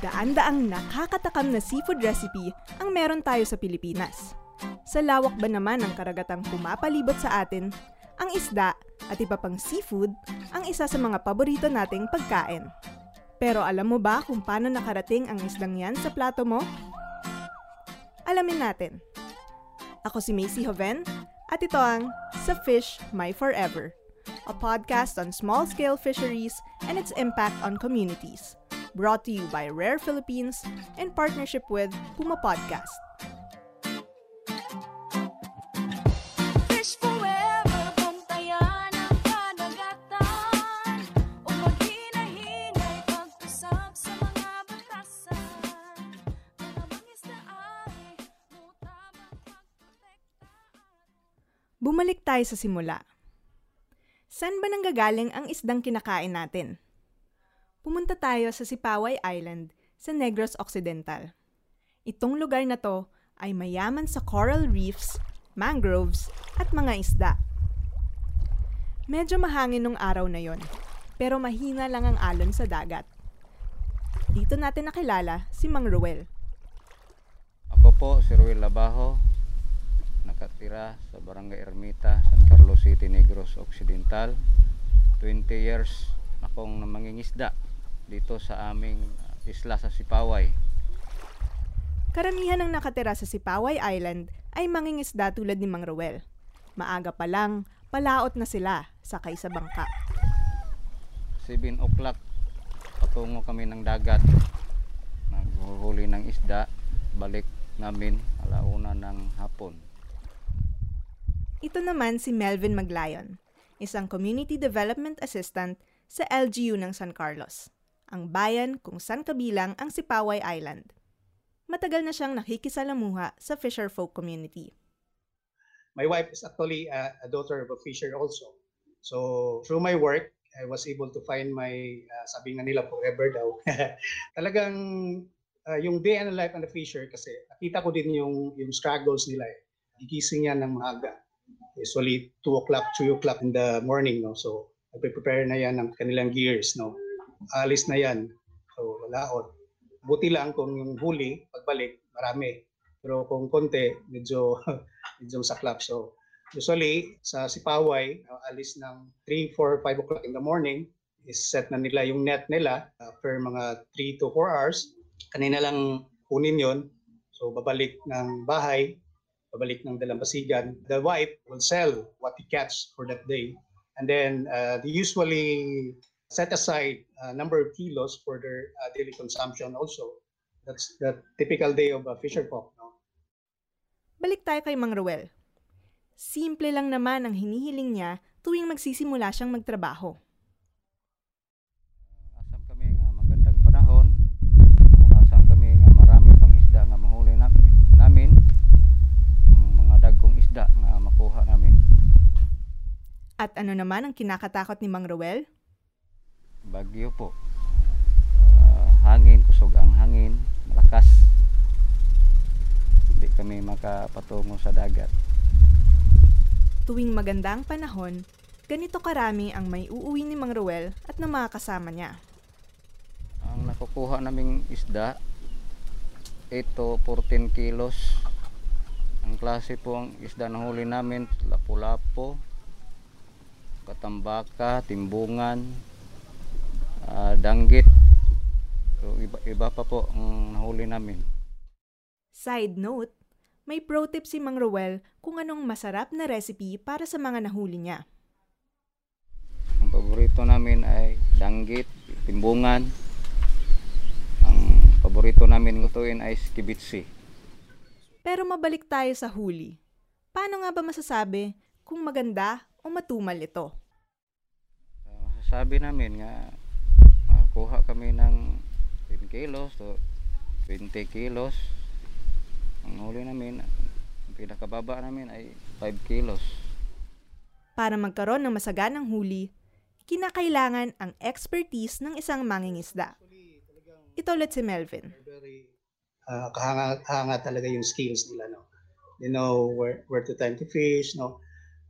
Daan-daang nakakatakam na seafood recipe ang meron tayo sa Pilipinas. Sa lawak ba naman ng karagatang pumapalibot sa atin, ang isda at iba pang seafood ang isa sa mga paborito nating pagkain. Pero alam mo ba kung paano nakarating ang isdang yan sa plato mo? Alamin natin. Ako si Macy Hoven at ito ang Sa Fish My Forever, a podcast on small-scale fisheries and its impact on communities. Brought to you by Rare Philippines in partnership with Puma Podcast. Bumalik tayo sa simula. Saan ba nanggagaling ang isdang kinakain natin? Pumunta tayo sa Sipaway Island sa Negros Occidental. Itong lugar na to ay mayaman sa coral reefs, mangroves, at mga isda. Medyo mahangin nung araw na yon, pero mahina lang ang alon sa dagat. Dito natin nakilala si Mang Ruel. Ako po si Ruel Labajo, nakatira sa Barangay Ermita, San Carlos City, Negros Occidental. 20 years akong mangingisda dito sa aming uh, isla sa Sipaway. Karamihan ng nakatira sa Sipaway Island ay mangingisda tulad ni Mang Ruel. Maaga pa lang, palaot na sila sakay sa bangka. 7 o'clock patungo kami ng dagat. Naghuhuli ng isda, balik namin alauna ng hapon. Ito naman si Melvin Maglayon, isang Community Development Assistant sa LGU ng San Carlos, ang bayan kung saan kabilang ang Sipaway Island. Matagal na siyang nakikisalamuha sa fisher folk community. my wife is actually a, a daughter of a fisher also. So through my work, I was able to find my, uh, sabi nga nila forever daw. Talagang uh, yung day and life and the fisher kasi nakita ko din yung, yung struggles nila eh. Gigising yan ng maaga. Usually 2 o'clock, 3 o'clock in the morning. No? So nagpe-prepare na yan ng kanilang gears. No? Alis na yan. So walaot. Buti lang kung yung huli, pagbalik, marami. Pero kung konti, medyo medyo saklap. So, usually, sa Sipaway, uh, alis ng 3, 4, 5 o'clock in the morning, is set na nila yung net nila uh, per mga 3 to 4 hours. Kanina lang kunin yon So, babalik ng bahay, babalik ng dalampasigan. The wife will sell what he catch for that day. And then, uh, they usually set aside a number of kilos for their uh, daily consumption also. That's the typical day of a fisher folk. No? Balik tayo kay Mang Ruel. Simple lang naman ang hinihiling niya tuwing magsisimula siyang magtrabaho. Asam kami nga magandang panahon. Kung asam kami nga marami pang isda nga mahuli na, namin. Ang mga dagkong isda nga makuha namin. At ano naman ang kinakatakot ni Mang Ruel? Bagyo po. Ah, hangin, kusog ang hangin, malakas. Hindi kami makapatungo sa dagat. Tuwing maganda ang panahon, ganito karami ang may uuwi ni Mang Ruel at ng mga kasama niya. Ang nakukuha naming isda, 8 to 14 kilos. Ang klase po ang isda na huli namin, lapu-lapo, katambaka, timbungan, ah, danggit. So, iba, iba pa po ang nahuli namin. Side note, may pro tip si Mang Ruel kung anong masarap na recipe para sa mga nahuli niya. Ang paborito namin ay danggit, timbungan. Ang paborito namin lutuin ay skibitsi. Pero mabalik tayo sa huli. Paano nga ba masasabi kung maganda o matumal ito? Uh, masasabi namin nga makakuha kami ng 10 kilos to 20 kilos. Ang huli namin, ang pinakababa namin ay 5 kilos. Para magkaroon ng masaganang huli, kinakailangan ang expertise ng isang mangingisda. Ito ulit si Melvin. very uh, kahanga, kahanga talaga yung skills nila no they know where where to time to fish no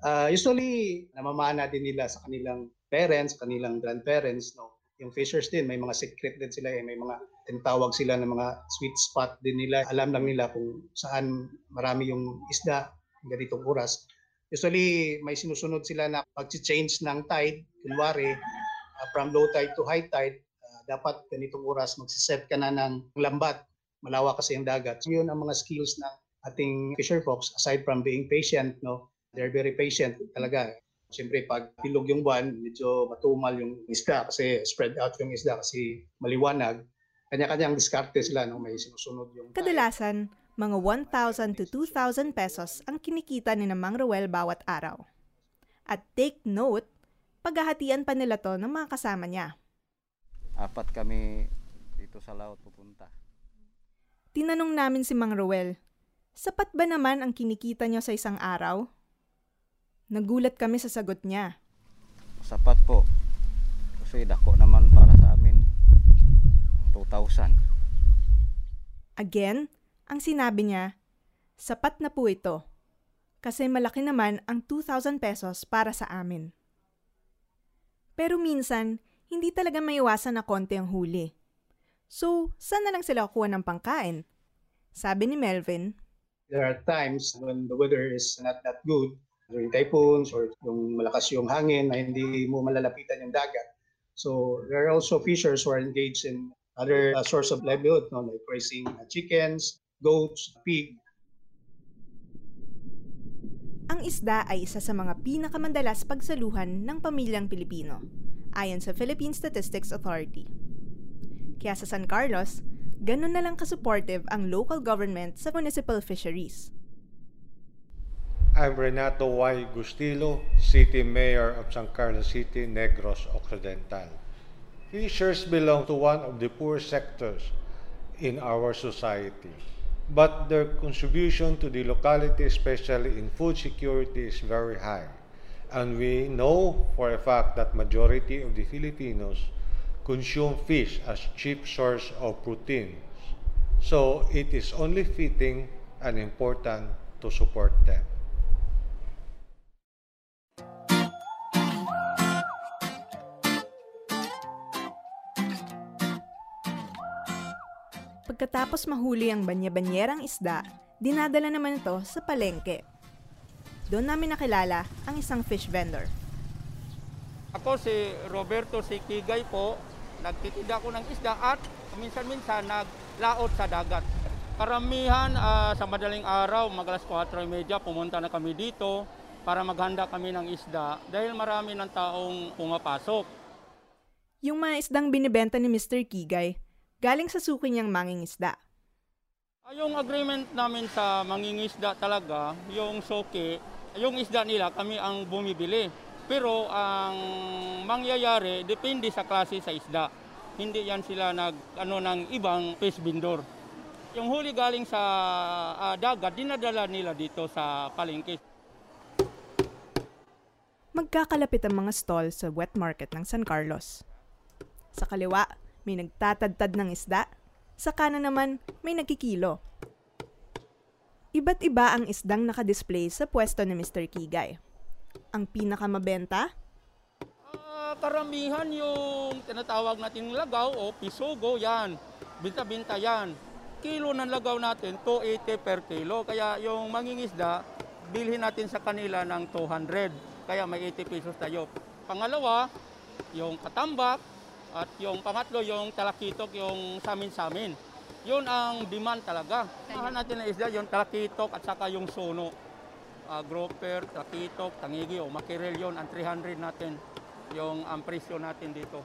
uh, usually namamana din nila sa kanilang parents kanilang grandparents no yung fishers din may mga secret din sila eh. may mga tinatawag sila ng mga sweet spot din nila alam lang nila kung saan marami yung isda ganitong oras usually may sinusunod sila na pag-change ng tide kunwari uh, from low tide to high tide uh, dapat ganitong oras magsiset ka na ng lambat malawak kasi ang dagat. So yun ang mga skills ng ating fisher folks aside from being patient, no? They're very patient talaga. Siyempre, pag bilog yung buwan, medyo matumal yung isda kasi spread out yung isda kasi maliwanag. Kanya-kanyang diskarte sila, no? May sinusunod yung... Kadalasan, mga 1,000 to 2,000 pesos ang kinikita ni Mang Roel bawat araw. At take note, paghahatian pa nila to ng mga kasama niya. Apat kami dito sa laot pupunta. Tinanong namin si Mang Roel, sapat ba naman ang kinikita niya sa isang araw? Nagulat kami sa sagot niya. Sapat po. Kasi dako naman para sa amin ang 2,000. Again, ang sinabi niya, sapat na po ito. Kasi malaki naman ang 2,000 pesos para sa amin. Pero minsan, hindi talaga maiwasan na konti ang huli. So, saan na lang sila kukuha ng pangkain? Sabi ni Melvin, There are times when the weather is not that good, during typhoons or yung malakas yung hangin na hindi mo malalapitan yung dagat. So there are also fishers who are engaged in other uh, source of livelihood, no, like raising uh, chickens, goats, pig. ang isda ay isa sa mga pinakamandalas pagsaluhan ng pamilyang Pilipino, ayon sa Philippine Statistics Authority. Kaya sa San Carlos, ganun na lang kasupportive ang local government sa municipal fisheries. I'm Renato Y. Gustilo, City Mayor of San Carlos City, Negros Occidental. Fishers belong to one of the poor sectors in our society, but their contribution to the locality, especially in food security, is very high. And we know for a fact that majority of the Filipinos consume fish as cheap source of proteins. So it is only fitting and important to support them. Pagkatapos mahuli ang banya-banyerang isda, dinadala naman ito sa palengke. Doon namin nakilala ang isang fish vendor. Ako si Roberto Sikigay po, nagtitinda ako ng isda at minsan-minsan naglaot sa dagat. Karamihan ah, sa madaling araw, mag alas 4.30 pumunta na kami dito para maghanda kami ng isda dahil marami ng taong pumapasok. Yung mga isdang binibenta ni Mr. Kigay, galing sa suki niyang manging isda. Ah, Yung agreement namin sa mangingisda talaga, yung soke, yung isda nila kami ang bumibili. Pero ang mangyayari depende sa klase sa isda. Hindi yan sila nag ano ng ibang fish vendor. Yung huli galing sa ah, dagat, dinadala nila dito sa palengke. Magkakalapit ang mga stall sa wet market ng San Carlos. Sa kaliwa, may nagtatadtad ng isda. Sa kanan naman, may nagkikilo. Iba't iba ang isdang nakadisplay sa pwesto ni Mr. Kigay. Ang pinakamabenta, Ah, karamihan yung tinatawag natin lagaw o pisogo yan. Binta-binta yan. Kilo ng lagaw natin, 280 per kilo. Kaya yung mangingisda, bilhin natin sa kanila ng 200. Kaya may 80 pesos tayo. Pangalawa, yung katambak. At yung pangatlo, yung talakitok, yung samin-samin. Yun ang demand talaga. Mahan natin na isda, yung talakitok at saka yung sono. uh, grouper, takitok, tangigi o makirel yon ang 300 natin yung ang presyo natin dito.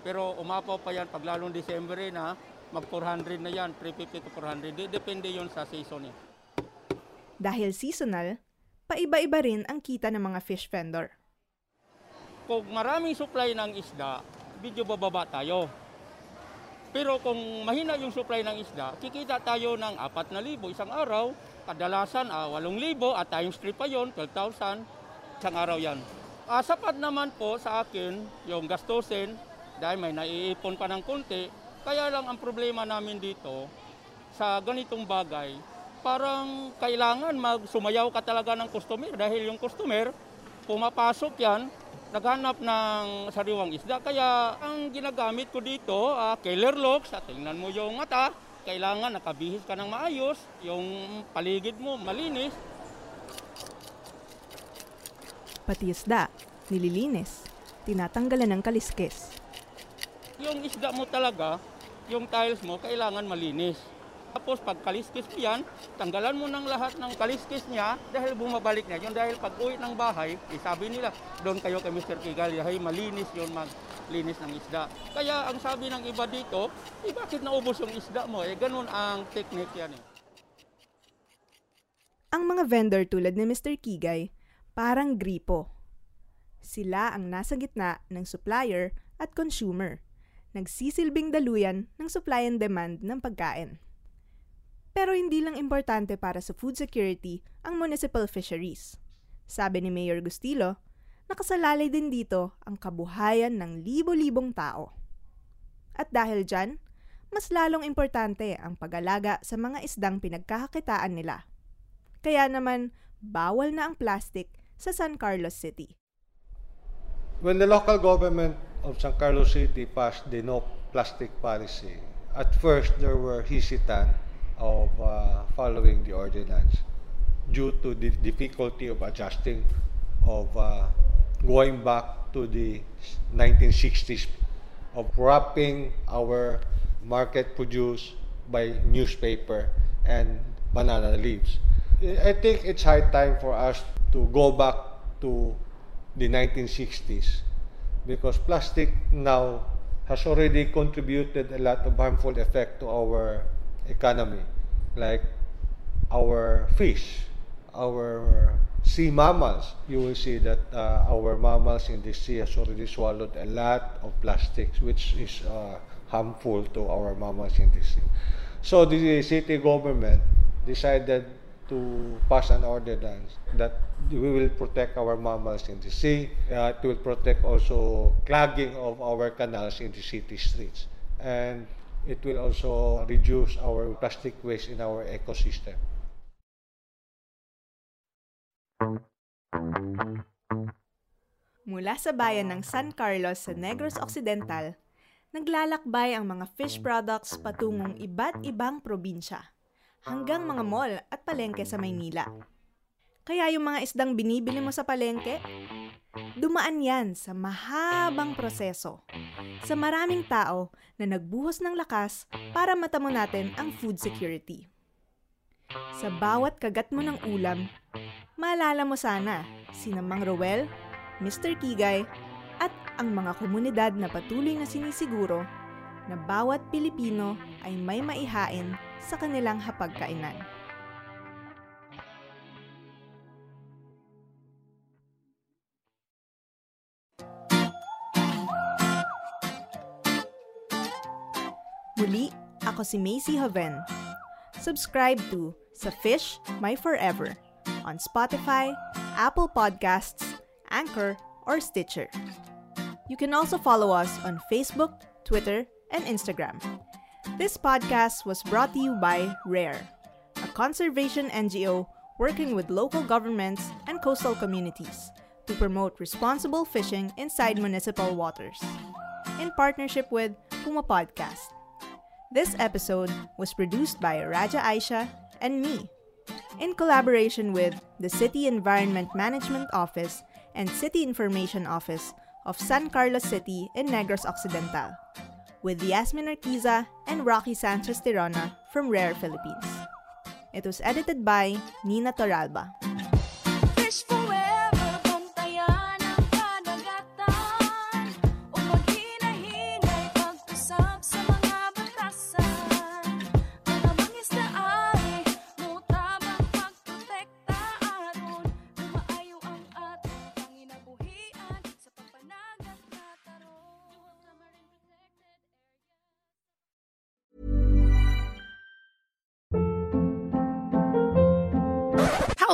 Pero umapaw pa yan pag lalong December na, mag 400 na yan, 350 to 400. Di- Depende yon sa season eh. Dahil seasonal, paiba-iba rin ang kita ng mga fish vendor. Kung maraming supply ng isda, medyo bababa tayo. Pero kung mahina yung supply ng isda, kikita tayo ng 4,000 isang araw, kadalasan ah, 8,000 at times 3 pa yon 12,000 isang araw yan. Ah, sapat naman po sa akin yung gastusin dahil may naiipon pa ng konti. Kaya lang ang problema namin dito sa ganitong bagay, parang kailangan magsumayaw ka talaga ng customer dahil yung customer, pumapasok yan, naghanap ng sariwang isda. Kaya ang ginagamit ko dito, uh, killer locks, at tingnan mo yung mata, kailangan nakabihis ka ng maayos, yung paligid mo malinis, Pati isda, nililinis, tinatanggalan ng kaliskis. yung isda mo talaga, yung tiles mo, kailangan malinis. Tapos pag kaliskis mo yan, tanggalan mo ng lahat ng kaliskis niya dahil bumabalik na yun. Dahil pag uwi ng bahay, eh, sabi nila, doon kayo kay Mr. Kigal, hey, malinis yun maglinis ng isda. Kaya ang sabi ng iba dito, eh bakit naubos yung isda mo? Eh ganun ang technique yan eh. Ang mga vendor tulad ni Mr. Kigay, parang gripo. Sila ang nasa gitna ng supplier at consumer. Nagsisilbing daluyan ng supply and demand ng pagkain. Pero hindi lang importante para sa food security ang municipal fisheries. Sabi ni Mayor Gustilo, nakasalalay din dito ang kabuhayan ng libo-libong tao. At dahil dyan, mas lalong importante ang pag-alaga sa mga isdang pinagkakakitaan nila. Kaya naman, bawal na ang plastic sa San Carlos City. When the local government of San Carlos City passed the no plastic policy, at first there were hesitant of uh, following the ordinance due to the difficulty of adjusting of uh, going back to the 1960s of wrapping our market produce by newspaper and banana leaves. I think it's high time for us to go back to the 1960s because plastic now has already contributed a lot of harmful effect to our economy like our fish our sea mammals you will see that uh, our mammals in the sea has already swallowed a lot of plastics which is uh, harmful to our mammals in the sea so the city government decided to pass an ordinance that we will protect our mammals in the sea. Uh, it will protect also clogging of our canals in the city streets. And it will also reduce our plastic waste in our ecosystem. Mula sa bayan ng San Carlos sa Negros Occidental, naglalakbay ang mga fish products patungong iba't ibang probinsya, hanggang mga mall at palengke sa Maynila. Kaya yung mga isdang binibili mo sa palengke, dumaan yan sa mahabang proseso. Sa maraming tao na nagbuhos ng lakas para matamo natin ang food security. Sa bawat kagat mo ng ulam, maalala mo sana si Mang Roel, Mr. Kigay, at ang mga komunidad na patuloy na sinisiguro na bawat Pilipino ay may maihain sa kanilang hapagkainan. Muli, ako si Macy Haven. Subscribe to Sa Fish My Forever on Spotify, Apple Podcasts, Anchor, or Stitcher. You can also follow us on Facebook, Twitter, and Instagram. This podcast was brought to you by RARE, a conservation NGO working with local governments and coastal communities to promote responsible fishing inside municipal waters, in partnership with Puma Podcast. This episode was produced by Raja Aisha and me, in collaboration with the City Environment Management Office and City Information Office of San Carlos City in Negros Occidental, with Yasmin Arquiza and Rocky Sanchez Tirona from Rare Philippines. It was edited by Nina Toralba.